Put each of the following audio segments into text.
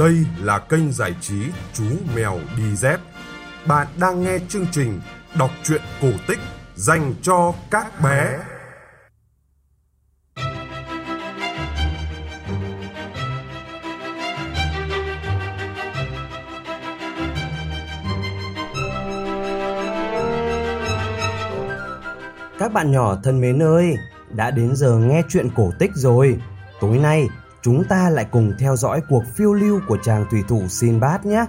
Đây là kênh giải trí Chú Mèo Đi Dép. Bạn đang nghe chương trình đọc truyện cổ tích dành cho các bé. Các bạn nhỏ thân mến ơi, đã đến giờ nghe chuyện cổ tích rồi. Tối nay, chúng ta lại cùng theo dõi cuộc phiêu lưu của chàng thủy thủ Sinbad nhé.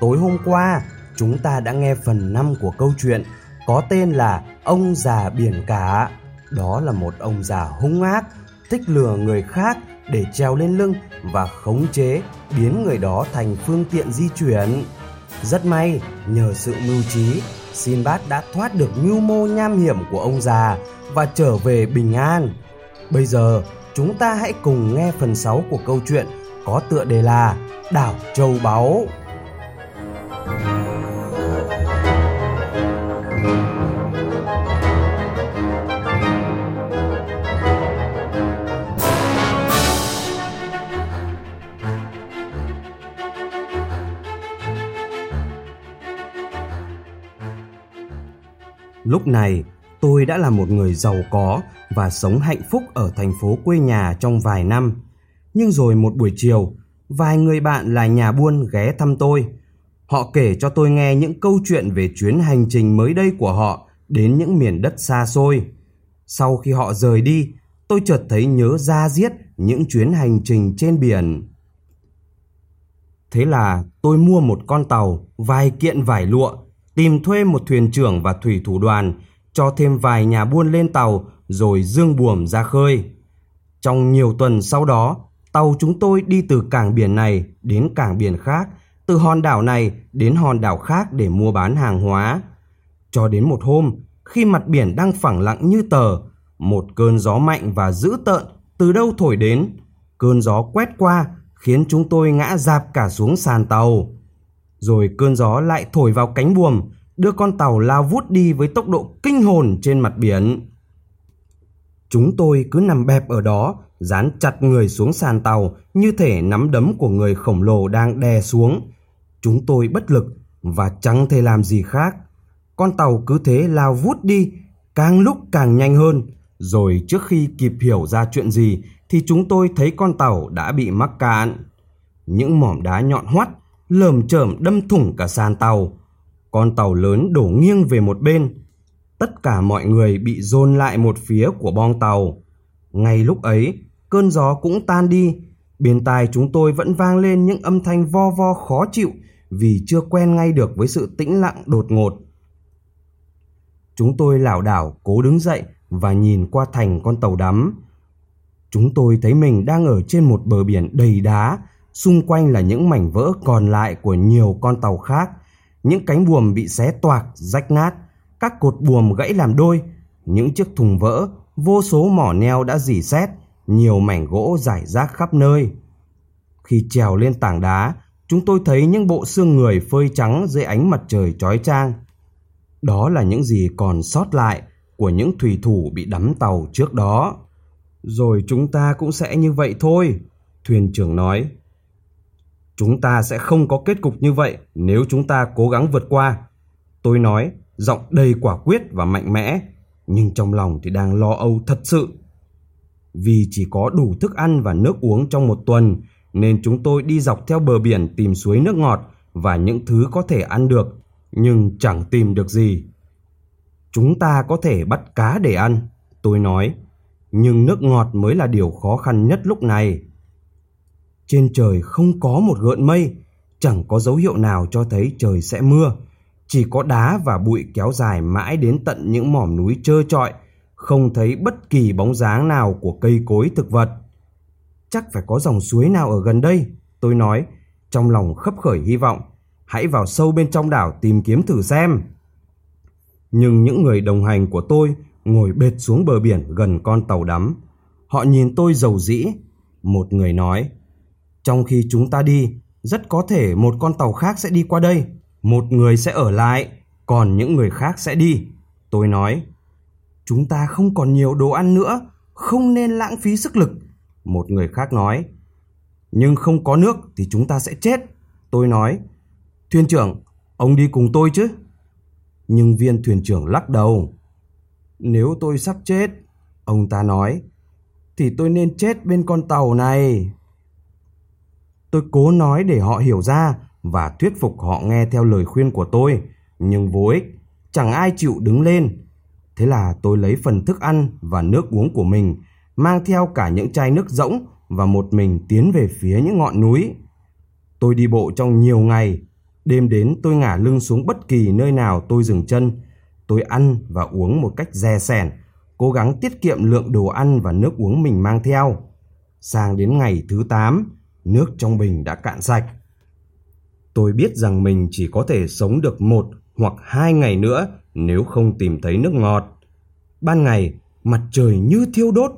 Tối hôm qua, chúng ta đã nghe phần 5 của câu chuyện có tên là Ông già biển cả. Đó là một ông già hung ác, thích lừa người khác để treo lên lưng và khống chế, biến người đó thành phương tiện di chuyển. Rất may, nhờ sự mưu trí, Sinbad đã thoát được mưu mô nham hiểm của ông già và trở về bình an. Bây giờ, chúng ta hãy cùng nghe phần 6 của câu chuyện có tựa đề là Đảo Châu Báu. Lúc này, tôi đã là một người giàu có và sống hạnh phúc ở thành phố quê nhà trong vài năm. Nhưng rồi một buổi chiều, vài người bạn là nhà buôn ghé thăm tôi. Họ kể cho tôi nghe những câu chuyện về chuyến hành trình mới đây của họ đến những miền đất xa xôi. Sau khi họ rời đi, tôi chợt thấy nhớ ra giết những chuyến hành trình trên biển. Thế là tôi mua một con tàu, vài kiện vải lụa, tìm thuê một thuyền trưởng và thủy thủ đoàn, cho thêm vài nhà buôn lên tàu rồi dương buồm ra khơi. Trong nhiều tuần sau đó, tàu chúng tôi đi từ cảng biển này đến cảng biển khác, từ hòn đảo này đến hòn đảo khác để mua bán hàng hóa. Cho đến một hôm, khi mặt biển đang phẳng lặng như tờ, một cơn gió mạnh và dữ tợn từ đâu thổi đến. Cơn gió quét qua khiến chúng tôi ngã dạp cả xuống sàn tàu. Rồi cơn gió lại thổi vào cánh buồm, đưa con tàu lao vút đi với tốc độ kinh hồn trên mặt biển. Chúng tôi cứ nằm bẹp ở đó, dán chặt người xuống sàn tàu như thể nắm đấm của người khổng lồ đang đè xuống. Chúng tôi bất lực và chẳng thể làm gì khác. Con tàu cứ thế lao vút đi, càng lúc càng nhanh hơn. Rồi trước khi kịp hiểu ra chuyện gì thì chúng tôi thấy con tàu đã bị mắc cạn. Những mỏm đá nhọn hoắt, lởm chởm đâm thủng cả sàn tàu. Con tàu lớn đổ nghiêng về một bên, tất cả mọi người bị dồn lại một phía của bong tàu. Ngay lúc ấy, cơn gió cũng tan đi, bên tai chúng tôi vẫn vang lên những âm thanh vo vo khó chịu vì chưa quen ngay được với sự tĩnh lặng đột ngột. Chúng tôi lảo đảo cố đứng dậy và nhìn qua thành con tàu đắm. Chúng tôi thấy mình đang ở trên một bờ biển đầy đá, xung quanh là những mảnh vỡ còn lại của nhiều con tàu khác. Những cánh buồm bị xé toạc, rách nát các cột buồm gãy làm đôi, những chiếc thùng vỡ, vô số mỏ neo đã dỉ xét, nhiều mảnh gỗ rải rác khắp nơi. Khi trèo lên tảng đá, chúng tôi thấy những bộ xương người phơi trắng dưới ánh mặt trời chói chang. Đó là những gì còn sót lại của những thủy thủ bị đắm tàu trước đó. Rồi chúng ta cũng sẽ như vậy thôi, thuyền trưởng nói. Chúng ta sẽ không có kết cục như vậy nếu chúng ta cố gắng vượt qua. Tôi nói giọng đầy quả quyết và mạnh mẽ, nhưng trong lòng thì đang lo âu thật sự. Vì chỉ có đủ thức ăn và nước uống trong một tuần, nên chúng tôi đi dọc theo bờ biển tìm suối nước ngọt và những thứ có thể ăn được, nhưng chẳng tìm được gì. Chúng ta có thể bắt cá để ăn, tôi nói, nhưng nước ngọt mới là điều khó khăn nhất lúc này. Trên trời không có một gợn mây, chẳng có dấu hiệu nào cho thấy trời sẽ mưa chỉ có đá và bụi kéo dài mãi đến tận những mỏm núi trơ trọi, không thấy bất kỳ bóng dáng nào của cây cối thực vật. Chắc phải có dòng suối nào ở gần đây, tôi nói, trong lòng khấp khởi hy vọng. Hãy vào sâu bên trong đảo tìm kiếm thử xem. Nhưng những người đồng hành của tôi ngồi bệt xuống bờ biển gần con tàu đắm. Họ nhìn tôi giàu dĩ. Một người nói, trong khi chúng ta đi, rất có thể một con tàu khác sẽ đi qua đây. Một người sẽ ở lại, còn những người khác sẽ đi. Tôi nói, chúng ta không còn nhiều đồ ăn nữa, không nên lãng phí sức lực. Một người khác nói, nhưng không có nước thì chúng ta sẽ chết. Tôi nói, thuyền trưởng, ông đi cùng tôi chứ? Nhưng viên thuyền trưởng lắc đầu. Nếu tôi sắp chết, ông ta nói, thì tôi nên chết bên con tàu này. Tôi cố nói để họ hiểu ra và thuyết phục họ nghe theo lời khuyên của tôi, nhưng vô ích, chẳng ai chịu đứng lên. Thế là tôi lấy phần thức ăn và nước uống của mình, mang theo cả những chai nước rỗng và một mình tiến về phía những ngọn núi. Tôi đi bộ trong nhiều ngày, đêm đến tôi ngả lưng xuống bất kỳ nơi nào tôi dừng chân. Tôi ăn và uống một cách dè sẻn, cố gắng tiết kiệm lượng đồ ăn và nước uống mình mang theo. Sang đến ngày thứ 8, nước trong bình đã cạn sạch. Tôi biết rằng mình chỉ có thể sống được một hoặc hai ngày nữa nếu không tìm thấy nước ngọt. Ban ngày, mặt trời như thiêu đốt,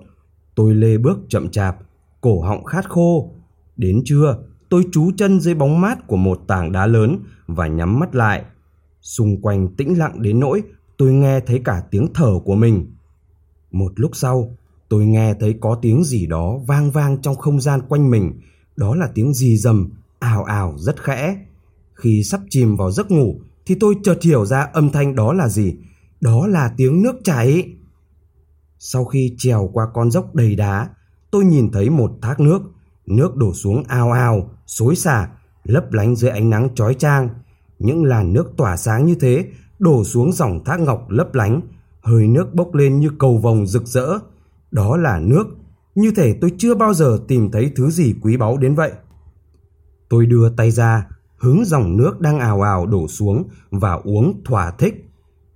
tôi lê bước chậm chạp, cổ họng khát khô. Đến trưa, tôi trú chân dưới bóng mát của một tảng đá lớn và nhắm mắt lại. Xung quanh tĩnh lặng đến nỗi tôi nghe thấy cả tiếng thở của mình. Một lúc sau, tôi nghe thấy có tiếng gì đó vang vang trong không gian quanh mình. Đó là tiếng gì rầm, ào ào rất khẽ. Khi sắp chìm vào giấc ngủ thì tôi chợt hiểu ra âm thanh đó là gì. Đó là tiếng nước chảy. Sau khi trèo qua con dốc đầy đá, tôi nhìn thấy một thác nước. Nước đổ xuống ao ao, xối xả, lấp lánh dưới ánh nắng chói chang. Những làn nước tỏa sáng như thế đổ xuống dòng thác ngọc lấp lánh, hơi nước bốc lên như cầu vồng rực rỡ. Đó là nước, như thể tôi chưa bao giờ tìm thấy thứ gì quý báu đến vậy. Tôi đưa tay ra, hứng dòng nước đang ào ào đổ xuống và uống thỏa thích.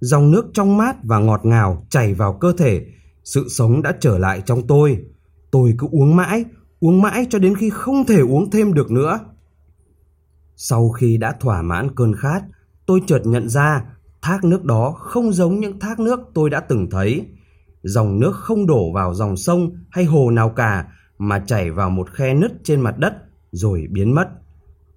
Dòng nước trong mát và ngọt ngào chảy vào cơ thể, sự sống đã trở lại trong tôi. Tôi cứ uống mãi, uống mãi cho đến khi không thể uống thêm được nữa. Sau khi đã thỏa mãn cơn khát, tôi chợt nhận ra thác nước đó không giống những thác nước tôi đã từng thấy. Dòng nước không đổ vào dòng sông hay hồ nào cả mà chảy vào một khe nứt trên mặt đất rồi biến mất.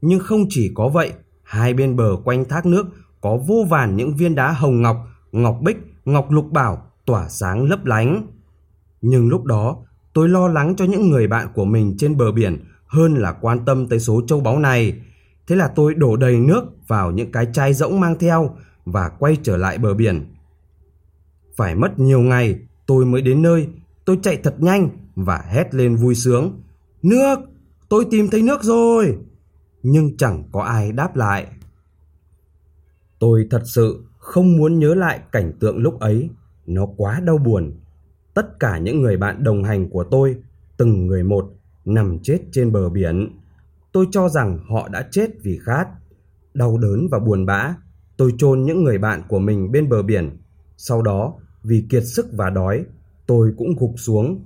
Nhưng không chỉ có vậy, hai bên bờ quanh thác nước có vô vàn những viên đá hồng ngọc, ngọc bích, ngọc lục bảo tỏa sáng lấp lánh. Nhưng lúc đó, tôi lo lắng cho những người bạn của mình trên bờ biển hơn là quan tâm tới số châu báu này. Thế là tôi đổ đầy nước vào những cái chai rỗng mang theo và quay trở lại bờ biển. Phải mất nhiều ngày tôi mới đến nơi, tôi chạy thật nhanh và hét lên vui sướng. Nước! Tôi tìm thấy nước rồi! Nhưng chẳng có ai đáp lại. Tôi thật sự không muốn nhớ lại cảnh tượng lúc ấy, nó quá đau buồn. Tất cả những người bạn đồng hành của tôi, từng người một, nằm chết trên bờ biển. Tôi cho rằng họ đã chết vì khát. Đau đớn và buồn bã, tôi chôn những người bạn của mình bên bờ biển. Sau đó, vì kiệt sức và đói, tôi cũng gục xuống.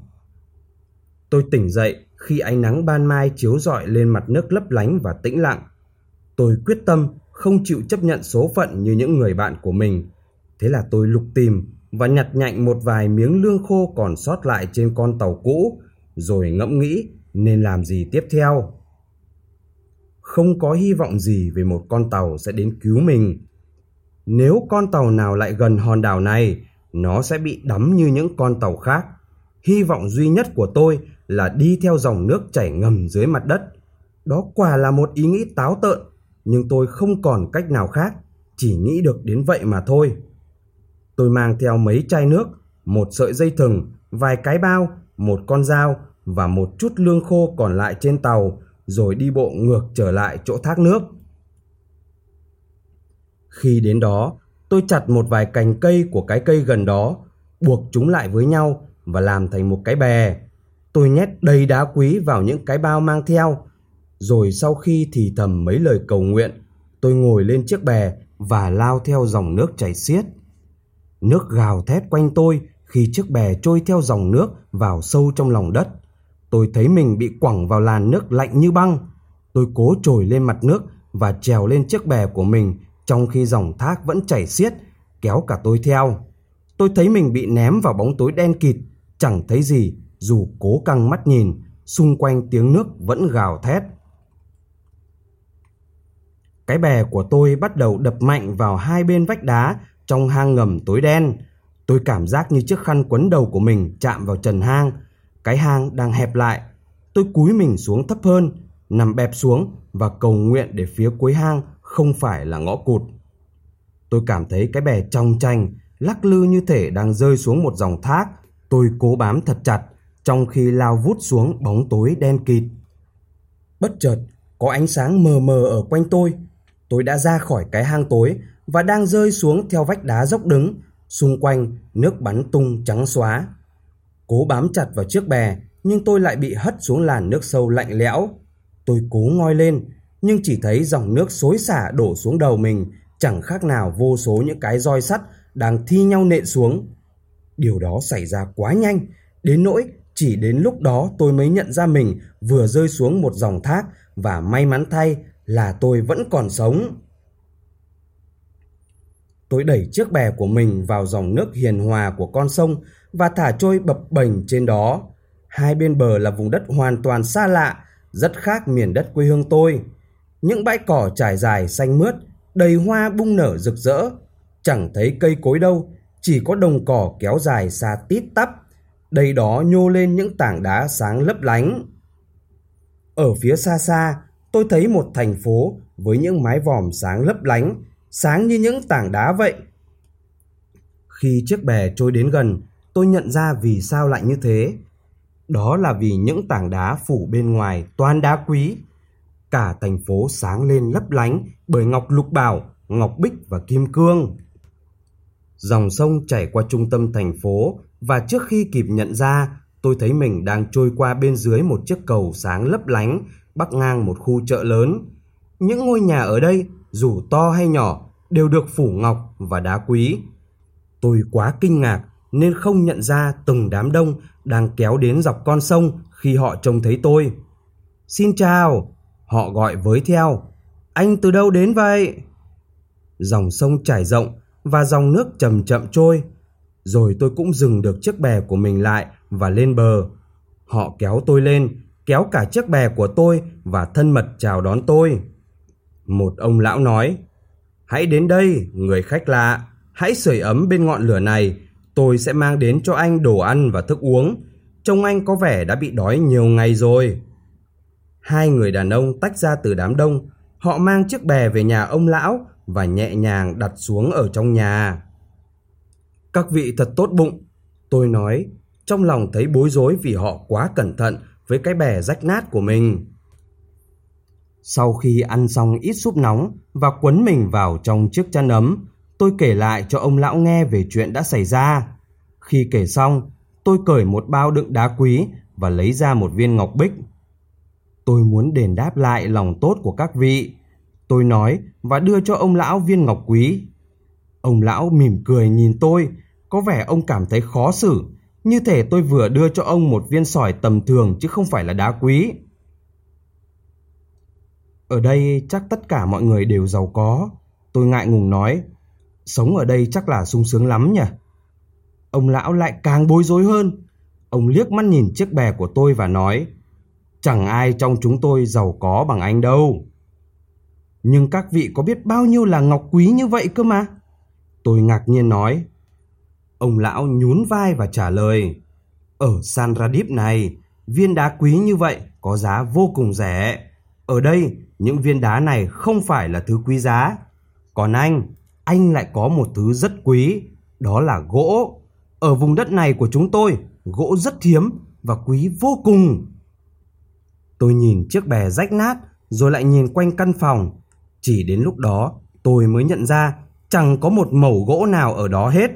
Tôi tỉnh dậy khi ánh nắng ban mai chiếu rọi lên mặt nước lấp lánh và tĩnh lặng. Tôi quyết tâm không chịu chấp nhận số phận như những người bạn của mình. Thế là tôi lục tìm và nhặt nhạnh một vài miếng lương khô còn sót lại trên con tàu cũ, rồi ngẫm nghĩ nên làm gì tiếp theo. Không có hy vọng gì về một con tàu sẽ đến cứu mình. Nếu con tàu nào lại gần hòn đảo này, nó sẽ bị đắm như những con tàu khác. Hy vọng duy nhất của tôi là đi theo dòng nước chảy ngầm dưới mặt đất. Đó quả là một ý nghĩ táo tợn, nhưng tôi không còn cách nào khác, chỉ nghĩ được đến vậy mà thôi. Tôi mang theo mấy chai nước, một sợi dây thừng, vài cái bao, một con dao và một chút lương khô còn lại trên tàu, rồi đi bộ ngược trở lại chỗ thác nước. Khi đến đó, tôi chặt một vài cành cây của cái cây gần đó, buộc chúng lại với nhau và làm thành một cái bè. Tôi nhét đầy đá quý vào những cái bao mang theo, rồi sau khi thì thầm mấy lời cầu nguyện, tôi ngồi lên chiếc bè và lao theo dòng nước chảy xiết. Nước gào thét quanh tôi khi chiếc bè trôi theo dòng nước vào sâu trong lòng đất. Tôi thấy mình bị quẳng vào làn nước lạnh như băng. Tôi cố trồi lên mặt nước và trèo lên chiếc bè của mình trong khi dòng thác vẫn chảy xiết, kéo cả tôi theo. Tôi thấy mình bị ném vào bóng tối đen kịt, chẳng thấy gì dù cố căng mắt nhìn, xung quanh tiếng nước vẫn gào thét. Cái bè của tôi bắt đầu đập mạnh vào hai bên vách đá trong hang ngầm tối đen. Tôi cảm giác như chiếc khăn quấn đầu của mình chạm vào trần hang. Cái hang đang hẹp lại. Tôi cúi mình xuống thấp hơn nằm bẹp xuống và cầu nguyện để phía cuối hang không phải là ngõ cụt. Tôi cảm thấy cái bè trong tranh, lắc lư như thể đang rơi xuống một dòng thác. Tôi cố bám thật chặt, trong khi lao vút xuống bóng tối đen kịt. Bất chợt, có ánh sáng mờ mờ ở quanh tôi. Tôi đã ra khỏi cái hang tối và đang rơi xuống theo vách đá dốc đứng, xung quanh nước bắn tung trắng xóa. Cố bám chặt vào chiếc bè, nhưng tôi lại bị hất xuống làn nước sâu lạnh lẽo. Tôi cố ngoi lên, nhưng chỉ thấy dòng nước xối xả đổ xuống đầu mình, chẳng khác nào vô số những cái roi sắt đang thi nhau nện xuống. Điều đó xảy ra quá nhanh, đến nỗi chỉ đến lúc đó tôi mới nhận ra mình vừa rơi xuống một dòng thác và may mắn thay là tôi vẫn còn sống. Tôi đẩy chiếc bè của mình vào dòng nước hiền hòa của con sông và thả trôi bập bềnh trên đó. Hai bên bờ là vùng đất hoàn toàn xa lạ, rất khác miền đất quê hương tôi. Những bãi cỏ trải dài xanh mướt, đầy hoa bung nở rực rỡ. Chẳng thấy cây cối đâu, chỉ có đồng cỏ kéo dài xa tít tắp. Đầy đó nhô lên những tảng đá sáng lấp lánh. Ở phía xa xa, tôi thấy một thành phố với những mái vòm sáng lấp lánh, sáng như những tảng đá vậy. Khi chiếc bè trôi đến gần, tôi nhận ra vì sao lại như thế. Đó là vì những tảng đá phủ bên ngoài toàn đá quý. Cả thành phố sáng lên lấp lánh bởi ngọc lục bảo, ngọc bích và kim cương. Dòng sông chảy qua trung tâm thành phố và trước khi kịp nhận ra, tôi thấy mình đang trôi qua bên dưới một chiếc cầu sáng lấp lánh bắc ngang một khu chợ lớn. Những ngôi nhà ở đây, dù to hay nhỏ, đều được phủ ngọc và đá quý. Tôi quá kinh ngạc nên không nhận ra từng đám đông đang kéo đến dọc con sông khi họ trông thấy tôi. Xin chào, họ gọi với theo. Anh từ đâu đến vậy? Dòng sông trải rộng và dòng nước chậm chậm trôi. Rồi tôi cũng dừng được chiếc bè của mình lại và lên bờ. Họ kéo tôi lên, kéo cả chiếc bè của tôi và thân mật chào đón tôi. Một ông lão nói, hãy đến đây, người khách lạ, hãy sưởi ấm bên ngọn lửa này, tôi sẽ mang đến cho anh đồ ăn và thức uống. Trông anh có vẻ đã bị đói nhiều ngày rồi. Hai người đàn ông tách ra từ đám đông, họ mang chiếc bè về nhà ông lão và nhẹ nhàng đặt xuống ở trong nhà. Các vị thật tốt bụng, tôi nói, trong lòng thấy bối rối vì họ quá cẩn thận với cái bè rách nát của mình. Sau khi ăn xong ít súp nóng và quấn mình vào trong chiếc chăn ấm, tôi kể lại cho ông lão nghe về chuyện đã xảy ra. Khi kể xong, tôi cởi một bao đựng đá quý và lấy ra một viên ngọc bích. Tôi muốn đền đáp lại lòng tốt của các vị. Tôi nói và đưa cho ông lão viên ngọc quý. Ông lão mỉm cười nhìn tôi, có vẻ ông cảm thấy khó xử, như thể tôi vừa đưa cho ông một viên sỏi tầm thường chứ không phải là đá quý. Ở đây chắc tất cả mọi người đều giàu có. Tôi ngại ngùng nói, sống ở đây chắc là sung sướng lắm nhỉ. Ông lão lại càng bối rối hơn. Ông liếc mắt nhìn chiếc bè của tôi và nói, chẳng ai trong chúng tôi giàu có bằng anh đâu. Nhưng các vị có biết bao nhiêu là ngọc quý như vậy cơ mà? Tôi ngạc nhiên nói. Ông lão nhún vai và trả lời, ở San Radip này, viên đá quý như vậy có giá vô cùng rẻ. Ở đây, những viên đá này không phải là thứ quý giá. Còn anh, anh lại có một thứ rất quý, đó là gỗ. Ở vùng đất này của chúng tôi, gỗ rất hiếm và quý vô cùng. Tôi nhìn chiếc bè rách nát rồi lại nhìn quanh căn phòng. Chỉ đến lúc đó tôi mới nhận ra chẳng có một mẩu gỗ nào ở đó hết.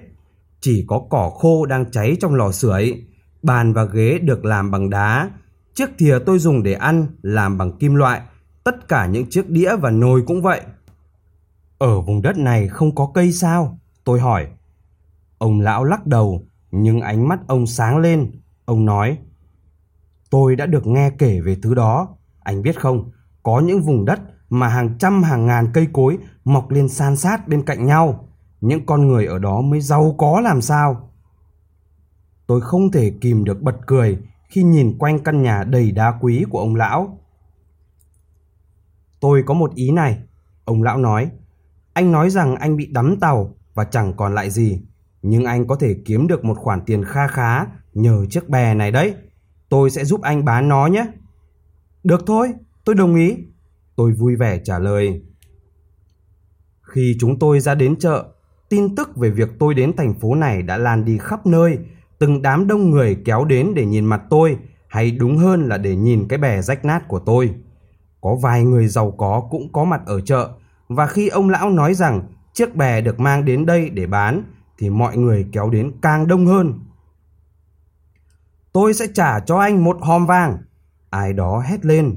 Chỉ có cỏ khô đang cháy trong lò sưởi, bàn và ghế được làm bằng đá, chiếc thìa tôi dùng để ăn làm bằng kim loại, tất cả những chiếc đĩa và nồi cũng vậy. Ở vùng đất này không có cây sao? Tôi hỏi. Ông lão lắc đầu, nhưng ánh mắt ông sáng lên. Ông nói, tôi đã được nghe kể về thứ đó. Anh biết không, có những vùng đất mà hàng trăm hàng ngàn cây cối mọc lên san sát bên cạnh nhau. Những con người ở đó mới giàu có làm sao. Tôi không thể kìm được bật cười khi nhìn quanh căn nhà đầy đá quý của ông lão. Tôi có một ý này, ông lão nói. Anh nói rằng anh bị đắm tàu và chẳng còn lại gì. Nhưng anh có thể kiếm được một khoản tiền kha khá nhờ chiếc bè này đấy. Tôi sẽ giúp anh bán nó nhé. Được thôi, tôi đồng ý. Tôi vui vẻ trả lời. Khi chúng tôi ra đến chợ, tin tức về việc tôi đến thành phố này đã lan đi khắp nơi. Từng đám đông người kéo đến để nhìn mặt tôi, hay đúng hơn là để nhìn cái bè rách nát của tôi. Có vài người giàu có cũng có mặt ở chợ, và khi ông lão nói rằng chiếc bè được mang đến đây để bán, thì mọi người kéo đến càng đông hơn. Tôi sẽ trả cho anh một hòm vàng. Ai đó hét lên.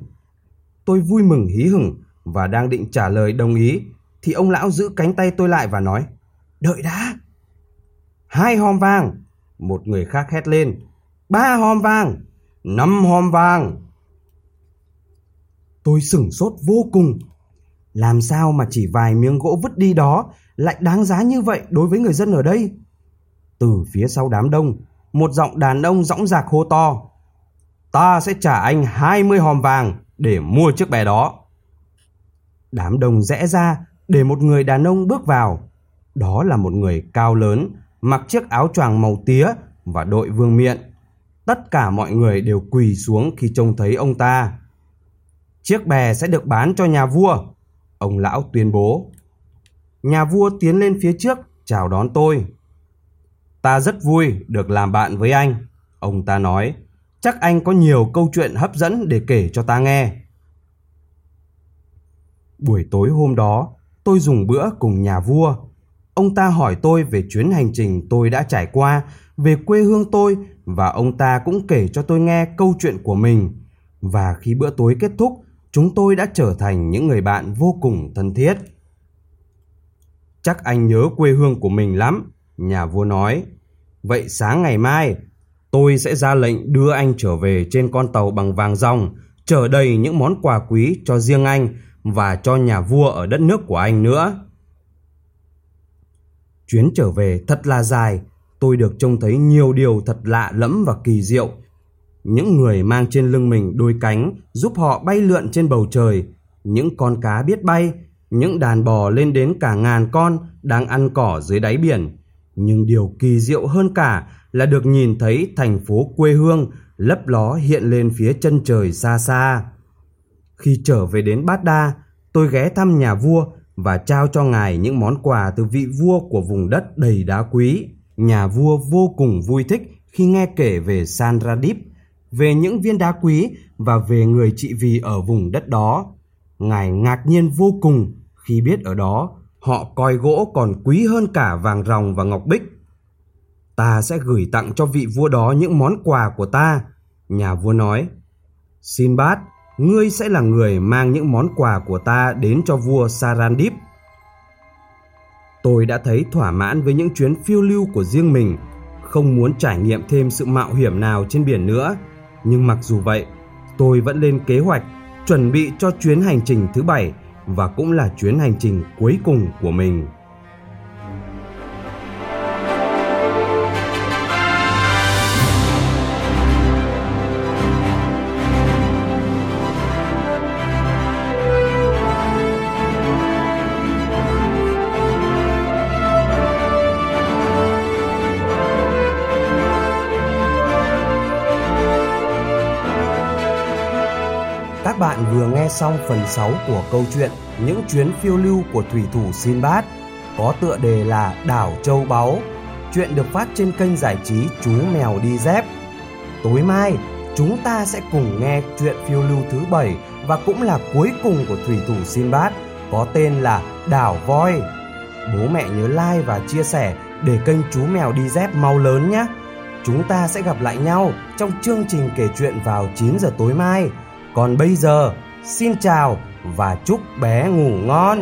Tôi vui mừng hí hửng và đang định trả lời đồng ý thì ông lão giữ cánh tay tôi lại và nói Đợi đã. Hai hòm vàng. Một người khác hét lên. Ba hòm vàng. Năm hòm vàng. Tôi sửng sốt vô cùng. Làm sao mà chỉ vài miếng gỗ vứt đi đó lại đáng giá như vậy đối với người dân ở đây? Từ phía sau đám đông, một giọng đàn ông dõng dạc hô to. Ta sẽ trả anh 20 hòm vàng để mua chiếc bè đó. Đám đông rẽ ra để một người đàn ông bước vào. Đó là một người cao lớn, mặc chiếc áo choàng màu tía và đội vương miện. Tất cả mọi người đều quỳ xuống khi trông thấy ông ta. Chiếc bè sẽ được bán cho nhà vua, ông lão tuyên bố. Nhà vua tiến lên phía trước chào đón tôi. Ta rất vui được làm bạn với anh, ông ta nói. Chắc anh có nhiều câu chuyện hấp dẫn để kể cho ta nghe. Buổi tối hôm đó, tôi dùng bữa cùng nhà vua. Ông ta hỏi tôi về chuyến hành trình tôi đã trải qua, về quê hương tôi và ông ta cũng kể cho tôi nghe câu chuyện của mình. Và khi bữa tối kết thúc, chúng tôi đã trở thành những người bạn vô cùng thân thiết. Chắc anh nhớ quê hương của mình lắm, nhà vua nói. Vậy sáng ngày mai, tôi sẽ ra lệnh đưa anh trở về trên con tàu bằng vàng ròng, chở đầy những món quà quý cho riêng anh và cho nhà vua ở đất nước của anh nữa. Chuyến trở về thật là dài, tôi được trông thấy nhiều điều thật lạ lẫm và kỳ diệu. Những người mang trên lưng mình đôi cánh giúp họ bay lượn trên bầu trời, những con cá biết bay, những đàn bò lên đến cả ngàn con đang ăn cỏ dưới đáy biển. Nhưng điều kỳ diệu hơn cả là được nhìn thấy thành phố quê hương lấp ló hiện lên phía chân trời xa xa. Khi trở về đến Bát Đa, tôi ghé thăm nhà vua và trao cho ngài những món quà từ vị vua của vùng đất đầy đá quý. Nhà vua vô cùng vui thích khi nghe kể về Sanradip, về những viên đá quý và về người trị vì ở vùng đất đó. Ngài ngạc nhiên vô cùng khi biết ở đó họ coi gỗ còn quý hơn cả vàng ròng và ngọc bích. Ta sẽ gửi tặng cho vị vua đó những món quà của ta, nhà vua nói. Sinbad, ngươi sẽ là người mang những món quà của ta đến cho vua Sarandip. Tôi đã thấy thỏa mãn với những chuyến phiêu lưu của riêng mình, không muốn trải nghiệm thêm sự mạo hiểm nào trên biển nữa. Nhưng mặc dù vậy, tôi vẫn lên kế hoạch chuẩn bị cho chuyến hành trình thứ bảy và cũng là chuyến hành trình cuối cùng của mình. Các bạn vừa nghe xong phần 6 của câu chuyện Những chuyến phiêu lưu của thủy thủ Sinbad có tựa đề là Đảo Châu Báu. Chuyện được phát trên kênh giải trí Chú Mèo Đi Dép. Tối mai, chúng ta sẽ cùng nghe chuyện phiêu lưu thứ 7 và cũng là cuối cùng của thủy thủ Sinbad có tên là Đảo Voi. Bố mẹ nhớ like và chia sẻ để kênh Chú Mèo Đi Dép mau lớn nhé. Chúng ta sẽ gặp lại nhau trong chương trình kể chuyện vào 9 giờ tối mai. Còn bây giờ, xin chào và chúc bé ngủ ngon.